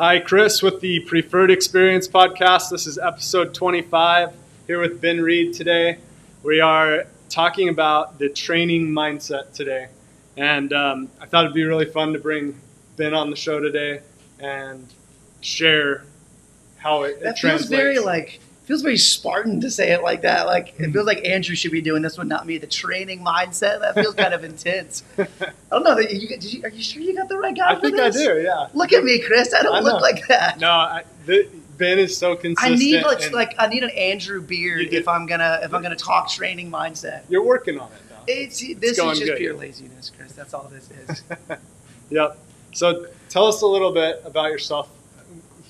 Hi, Chris with the Preferred Experience podcast. This is episode 25. Here with Ben Reed today. We are talking about the training mindset today. And um, I thought it'd be really fun to bring Ben on the show today and share how it, That it feels translates. very like feels very Spartan to say it like that. Like it feels hmm. like Andrew should be doing this one, not me. The training mindset that feels kind of intense. I don't know. You, did you, are you sure you got the right guy? I think I do, yeah. Look at me, Chris. I don't I look like that. No, I, the, Ben is so consistent. I need like, like I need an Andrew beard if I'm gonna if I'm gonna talk training mindset. You're working on it now. It's this going is just good. pure laziness, Chris. That's all this is. Yep. So tell us a little bit about yourself.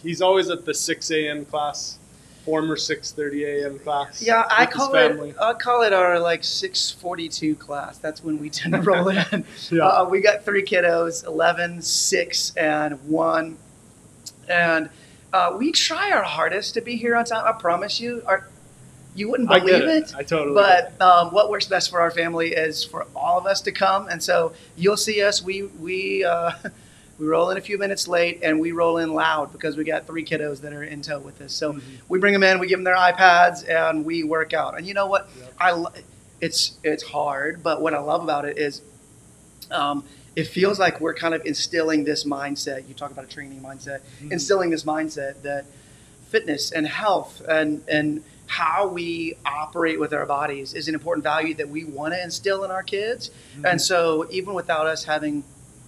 He's always at the 6 a.m. class, former 6:30 a.m. class. Yeah, I call it. I call it our like six forty two class. That's when we tend to roll in. Yeah. Uh, we got three kiddos 11, 6, and 1. And uh, we try our hardest to be here on time. I promise you. Our, you wouldn't I believe get it. it. I totally. But um, what works best for our family is for all of us to come. And so you'll see us. We, we, uh, we roll in a few minutes late and we roll in loud because we got three kiddos that are in tow with us. So Mhm. we bring them in, we give them their iPads, and we work out. And you know what? Yep. I lo- it's it's hard, but what I love about it is, um, it feels like we're kind of instilling this mindset. You talk about a training mindset, Mhm. instilling this mindset that fitness and health and and how we operate with our bodies is an important value that we want to instill in our kids. Mhm. And so, even without us having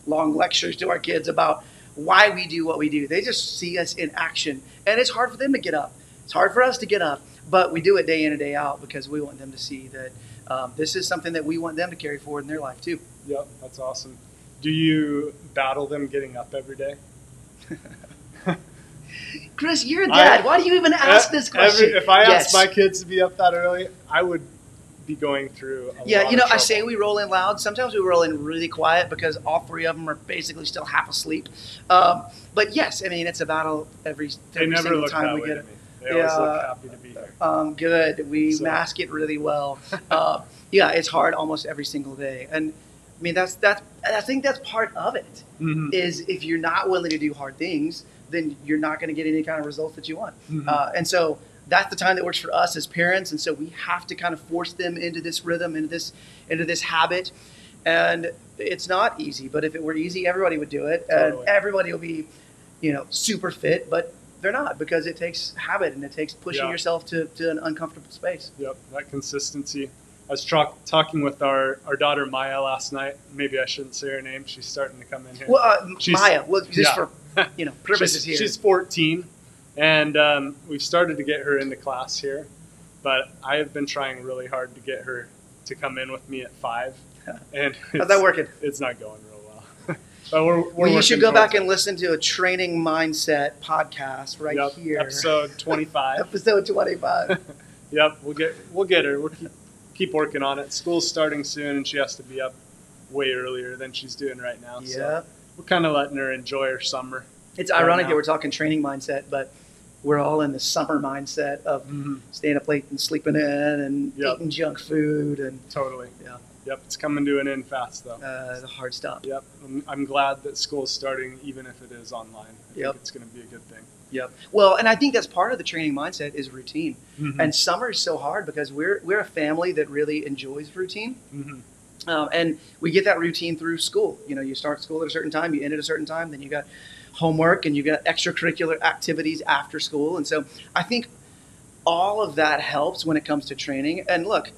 long lectures to our kids about why we do what we do, they just see us in action. And it's hard for them to get up. It's hard for us to get up, but we do it day in and day out because we want them to see that um, this is something that we want them to carry forward in their life too. Yep, that's awesome. Do you battle them getting up every day? Chris, you're a I- dad. why do you even ask this question? Every, if I Yes. asked my kids to be up that early, I would be going through. A Yeah, you know, I say we roll in loud. Sometimes we roll in really quiet because all three of them are basically still half asleep. Um, but yes, I mean it's a battle every, every single time we get it. They always Yeah. look happy to be here. Um, good. We So- mask it really well. Uh, yeah, it's hard almost every single day, and I mean that's that's I think that's part of it. Mhm. Is if you're not willing to do hard things, then you're not going to get any kind of results that you want. Mhm. Uh, and so that's the time that works for us as parents. And so we have to kind of force them into this rhythm, into this, into this habit. And it's not easy, but if it were easy, everybody would do it, Totally. and everybody will be, you know, super fit. But they're not because it takes habit and it takes pushing Yeah. yourself to, to an uncomfortable space. Yep, that consistency. I was tra- talking with our, our daughter Maya last night. Maybe I shouldn't say her name. She's starting to come in here. Well, uh, Maya, well, just yeah. for you know purposes she's, here. she's 14, and um, we've started to get her into class here. But I have been trying really hard to get her to come in with me at five, and How's that working? It's not going real well. but we're, we're Well, you should go back towards and listen to a training mindset podcast right Yep, here. Episode 25. Episode 25. Yep, we'll get we'll get her. We'll keep, keep working on it. School's starting soon, and she has to be up way earlier than she's doing right now. So yeah. we're kind of letting her enjoy her summer. It's right ironic now. that we're talking training mindset, but we're all in the summer mindset of staying up late and sleeping in and Yep. eating junk food and Totally. Yeah. Yep, it's coming to an end fast though. uh, the hard stuff. Yep, I'm, I'm glad that school's starting, even if it is online. I Yep. think it's going to be a good thing. Yep. Well, and I think that's part of the training mindset is routine. Mhm. And summer is so hard because we're we're a family that really enjoys routine. Mhm. Um, and we get that routine through school. You know, you start school at a certain time, you end at a certain time, then you got homework and you've got extracurricular activities after school. And so I think all of that helps when it comes to training. And look,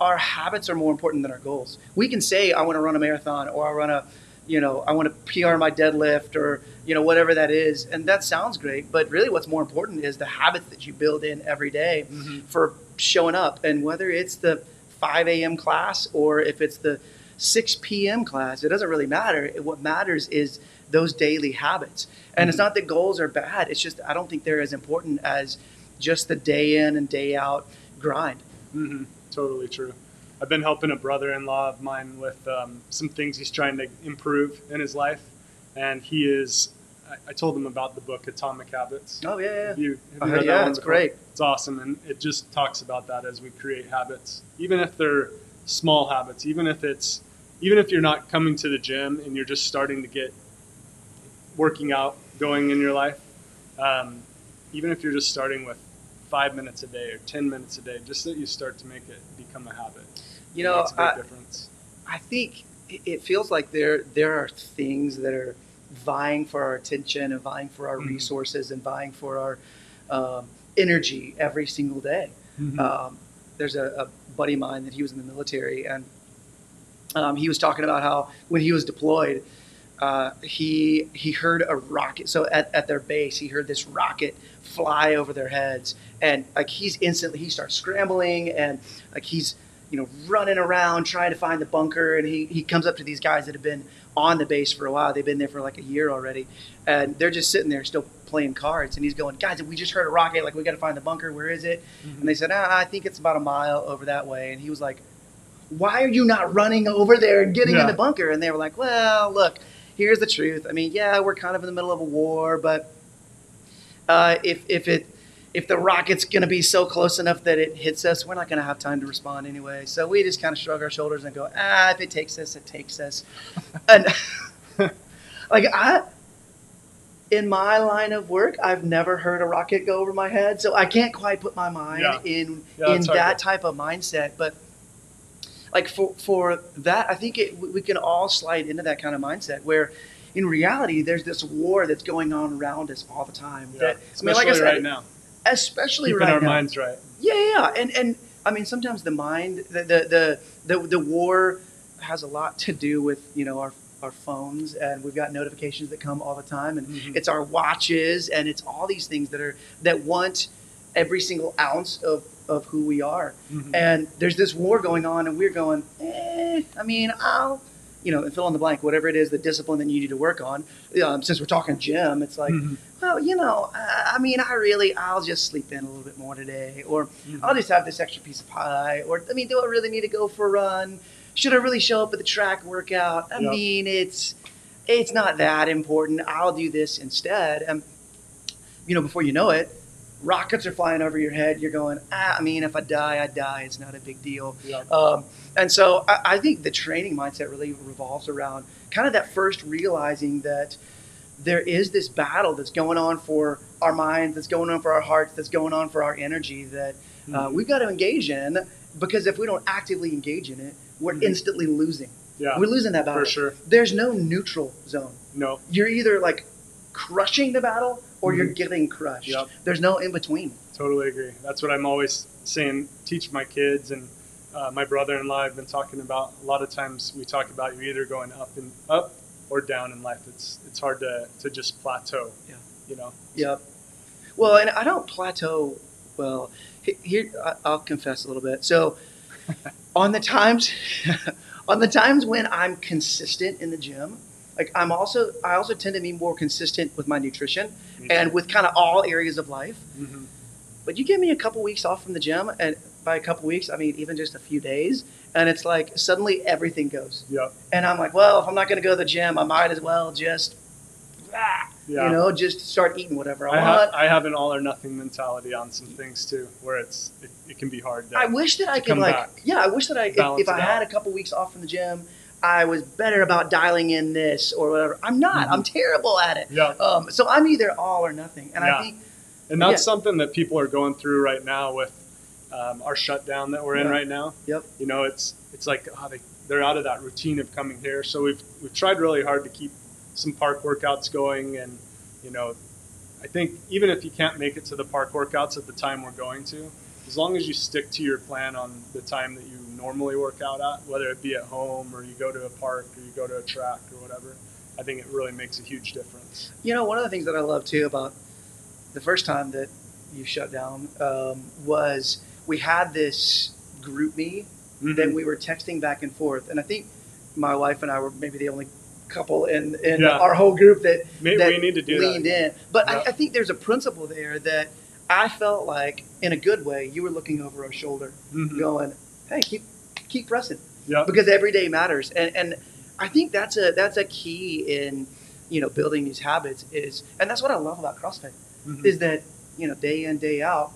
our habits are more important than our goals. We can say, I want to run a marathon or I run a, you know, I want to PR my deadlift or, you know, whatever that is. And that sounds great. But really what's more important is the habits that you build in every day Mhm. for showing up. And whether it's the 5 a.m. class or if it's the 6 p.m. class, it doesn't really matter. What matters is those daily habits. And it's not that goals are bad. It's just I don't think they're as important as just the day in and day out grind. hmm Totally true. I've been helping a brother-in-law of mine with um, some things he's trying to improve in his life, and he is. I, I told him about the book Atomic Habits. Oh yeah, yeah. Have you, have Uh, you that yeah, one it's before? great. It's awesome, and it just talks about that as we create habits, even if they're small habits, even if it's, even if you're not coming to the gym and you're just starting to get working out going in your life. um, even if you're just starting with five minutes a day or 10 minutes a day, just that you start to make it become a habit. You know, makes a big I, difference. I think it- feels like there there are things that are vying for our attention and vying for our Mhm. resources and vying for our um, energy every single day. Um, there's a, a buddy of mine that he was in the military, and um, he was talking about how when he was deployed, uh, he he heard a rocket. So at, at their base, he heard this rocket fly over their heads, and like he's instantly he starts scrambling, and like he's you know running around trying to find the bunker, and he he comes up to these guys that have been on the base for a while. They've been there for like a year already, and they're just sitting there still playing cards. And he's going, guys, we just heard a rocket. Like we got to find the bunker. Where is it? And they said, ah, I think it's about a mile over that way. And he was like, Why are you not running over there and getting in the bunker? And they were like, Well, look, here's the truth. I mean, yeah, we're kind of in the middle of a war, but uh, if if it if the rocket's going to be so close enough that it hits us, we're not going to have time to respond anyway. So we just kind of shrug our shoulders and go, ah, if it takes us, it takes us. and like I, in my line of work, I've never heard a rocket go over my head, so I can't quite put my mind Yeah. in Yeah, in hard that type of mindset. But like for for that, I think it, we can all slide into that kind of mindset where. In reality, there's this war that's going on around us all the time. Yeah. That, I mean, Especially like I said, right now. especially Keeping right our now. minds right. Yeah, yeah, and and I mean sometimes the mind, the the the the, the war has a lot to do with you know our our phones, and we've got notifications that come all the time, and Mhm. it's our watches, and it's all these things that are that want every single ounce of of who we are, Mhm. and there's this war going on, and we're going, eh, I mean, I'll. You know, fill in the blank, whatever it is, the discipline that you need to work on. Um, since we're talking gym, it's like, Mhm. well, you know, I I mean, I really, I'll just sleep in a little bit more today, or Mhm. I'll just have this extra piece of pie. Or, I mean, do I really need to go for a run? Should I really show up at the track workout? I mean, it's it's not that important. I'll do this instead. And you know, before you know it, rockets are flying over your head. You're going, ah, I mean, if I die, I die. It's not a big deal. Yeah. Um, and so I, I think the training mindset really revolves around kind of that first realizing that there is this battle that's going on for our minds, that's going on for our hearts, that's going on for our energy that uh, Mhm. we've got to engage in because if we don't actively engage in it, we're Mhm. instantly losing. yeah, We're losing that battle. for sure. There's no neutral zone. No. You're either like crushing the battle or you're Mhm. getting crushed. Yep. There's no in between. Totally agree. That's what I'm always saying. Teach my kids and uh, my brother-in-law. I've been talking about a lot of times. We talk about you're either going up and up or down in life. It's it's hard to to just plateau. Yeah. You know. Yep. Well, and I don't plateau. Well, here I'll confess a little bit. So, on the times, on the times when I'm consistent in the gym, like I'm also, I also tend to be more consistent with my nutrition Me and with kind of all areas of life. Mhm. But you give me a couple weeks off from the gym, and by a couple weeks, I mean even just a few days, and it's like suddenly everything goes. Yep. And I'm like, well, if I'm not going to go to the gym, I might as well just, ah, Yeah. you know, just start eating whatever I, I want. have I have an all or nothing mentality on some things too, where it's it, it can be hard. To, I wish that I could like, back. yeah, I wish that I, if, if I it had a couple weeks off from the gym, I was better about dialing in this or whatever. I'm not. Mhm. I'm terrible at it. yeah. Um, so I'm either all or nothing, and Yeah. I think And that's Yeah. something that people are going through right now with um, our shutdown that we're in right now. Yep. You know, it's it's like oh, they they're out of that routine of coming here. So we've we've tried really hard to keep some park workouts going, and you know, I think even if you can't make it to the park workouts at the time we're going to, as long as you stick to your plan on the time that you normally work out at, whether it be at home or you go to a park or you go to a track or whatever, I think it really makes a huge difference. You know, one of the things that I love too about the first time that you shut down um, was we had this GroupMe Mm-hmm. that we were texting back and forth, and I think my wife and I were maybe the only couple in, in Yeah. our whole group that Maybe that we need to do leaned that. in. But Yeah. I, I think there's a principle there that I felt like, in a good way, you were looking over our shoulder, Mhm. going, "Hey, keep keep pressing," Yeah. because every day matters. And and I think that's a that's a key in you know building these habits is, and that's what I love about CrossFit Mhm. is that you know day in day out.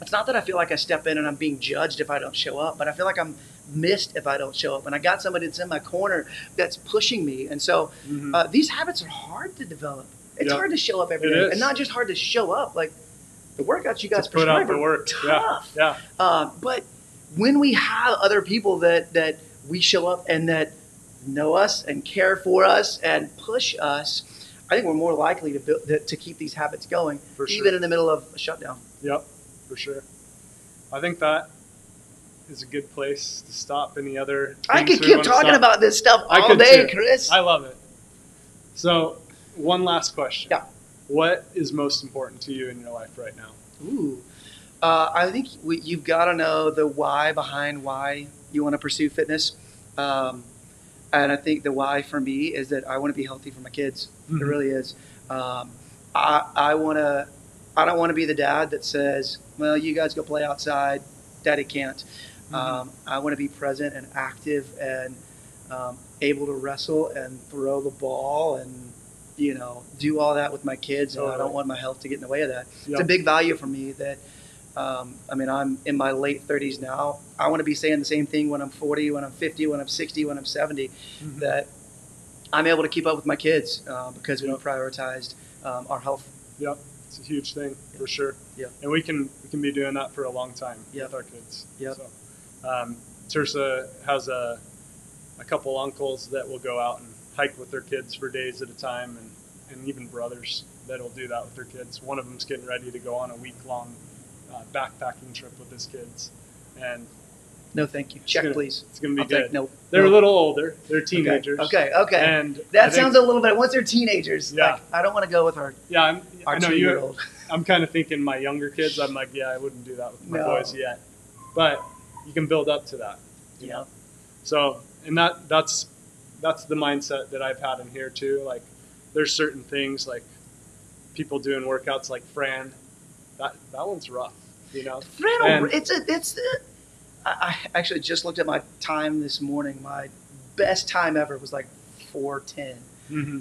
It's not that I feel like I step in and I'm being judged if I don't show up, but I feel like I'm missed if I don't show up. And I got somebody that's in my corner that's pushing me, and so Mhm. uh, these habits are hard to develop. It's hard to show up every It day, is. and not just hard to show up. Like the workouts you guys to put out prescribe the work. tough. Yeah, yeah, Uh, but when we have other people that that we show up and that know us and care for us and push us, I think we're more likely to build, to, keep these habits going, for sure. even in the middle of a shutdown. Yep, for sure. I think that is a good place to stop. Any other? I could keep talking about this stuff I all could day, too. Chris. I love it. So, one last question. Yeah. What is most important to you in your life right now? Ooh. Uh, I think we, you've got to know the why behind why you want to pursue fitness. Um, and I think the why for me is that I want to be healthy for my kids. It Mhm. really is. Um, I, I want to. I don't want to be the dad that says, "Well, you guys go play outside. Daddy can't." Mhm. Um, I want to be present and active and um, able to wrestle and throw the ball and you know do all that with my kids. And I don't want my health to get in the way of that. It's a big value for me that. Um, I mean, I'm in my late 30s now. I want to be saying the same thing when I'm 40, when I'm 50, when I'm 60, when I'm 70 Mhm. that I'm able to keep up with my kids uh, because we Yep. prioritized um, our health. Yep, it's a huge thing for sure. Yep. and we can we can be doing that for a long time Yep. with our kids. Yep. So, um, Tersa has a a couple uncles that will go out and hike with their kids for days at a time, and and even brothers that'll do that with their kids. One of them's getting ready to go on a week long uh, backpacking trip with his kids, and No, thank you. Check, gonna- please. it's gonna be I'll good. no. They're no. a little older. They're teenagers. Okay, okay. And I that think- sounds a little bit. Once they're teenagers, Yeah. like, I don't want to go with our, Yeah, I'm, I our know two you. year old. I'm kind of thinking my younger kids. I'm like, yeah, I wouldn't do that with my No. boys yet, but you can build up to that. Yeah. know? So, and that that's that's the mindset that I've had in here too. Like, there's certain things like people doing workouts like Fran. That that one's rough, you know. Fran, And- it's a, it's. The, I, I actually just looked at my time this morning. My best time ever was like 410. Mm-hmm.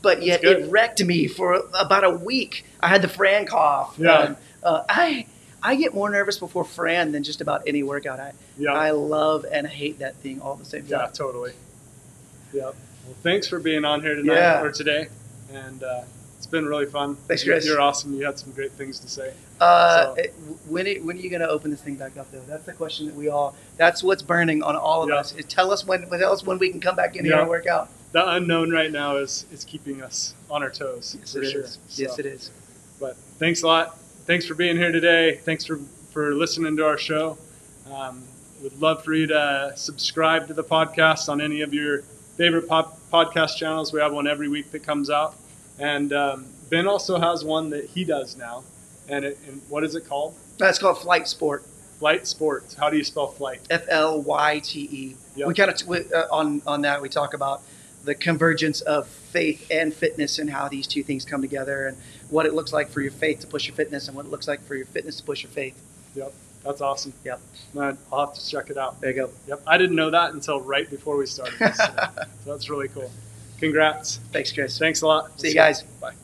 but yet it wrecked me for about a week. I had the Fran cough. Yeah. And, uh, I I get more nervous before Fran than just about any workout. I Yeah. I love and hate that thing all the same yeah. Totally. Yep. Well, thanks for being on here tonight Yeah. or today, and uh, it's been really fun. Thanks, Chris. You're awesome. You had some great things to say. Uh, So- when it, when are you going to open this thing back up though? That's the question that we all. That's what's burning on all of Yeah. us. Tell us when. Tell us when we can come back in here and work out. the unknown right now is is keeping us on our toes Yes, it sure. is. Yes, it is. But thanks a lot. Thanks for being here today. Thanks for for listening to our show. Um, would love for you to subscribe to the podcast on any of your favorite pop, podcast channels. We have one every week that comes out, and um, Ben also has one that he does now. And, it, and what is it called? That's called Flyte sport. Flyte Sports. How do you spell flight? F L Y T E. Yep. We kind of uh, on on that we talk about the convergence of faith and fitness and how these two things come together and what it looks like for your faith to push your fitness and what it looks like for your fitness to push your faith. Yep, that's awesome. Yep. Man, I'll have to check it out. There you go. Yep, I didn't know that until right before we started. This, so that's really cool. Congrats. Thanks, Chris. Thanks a lot. See you guys. Bye.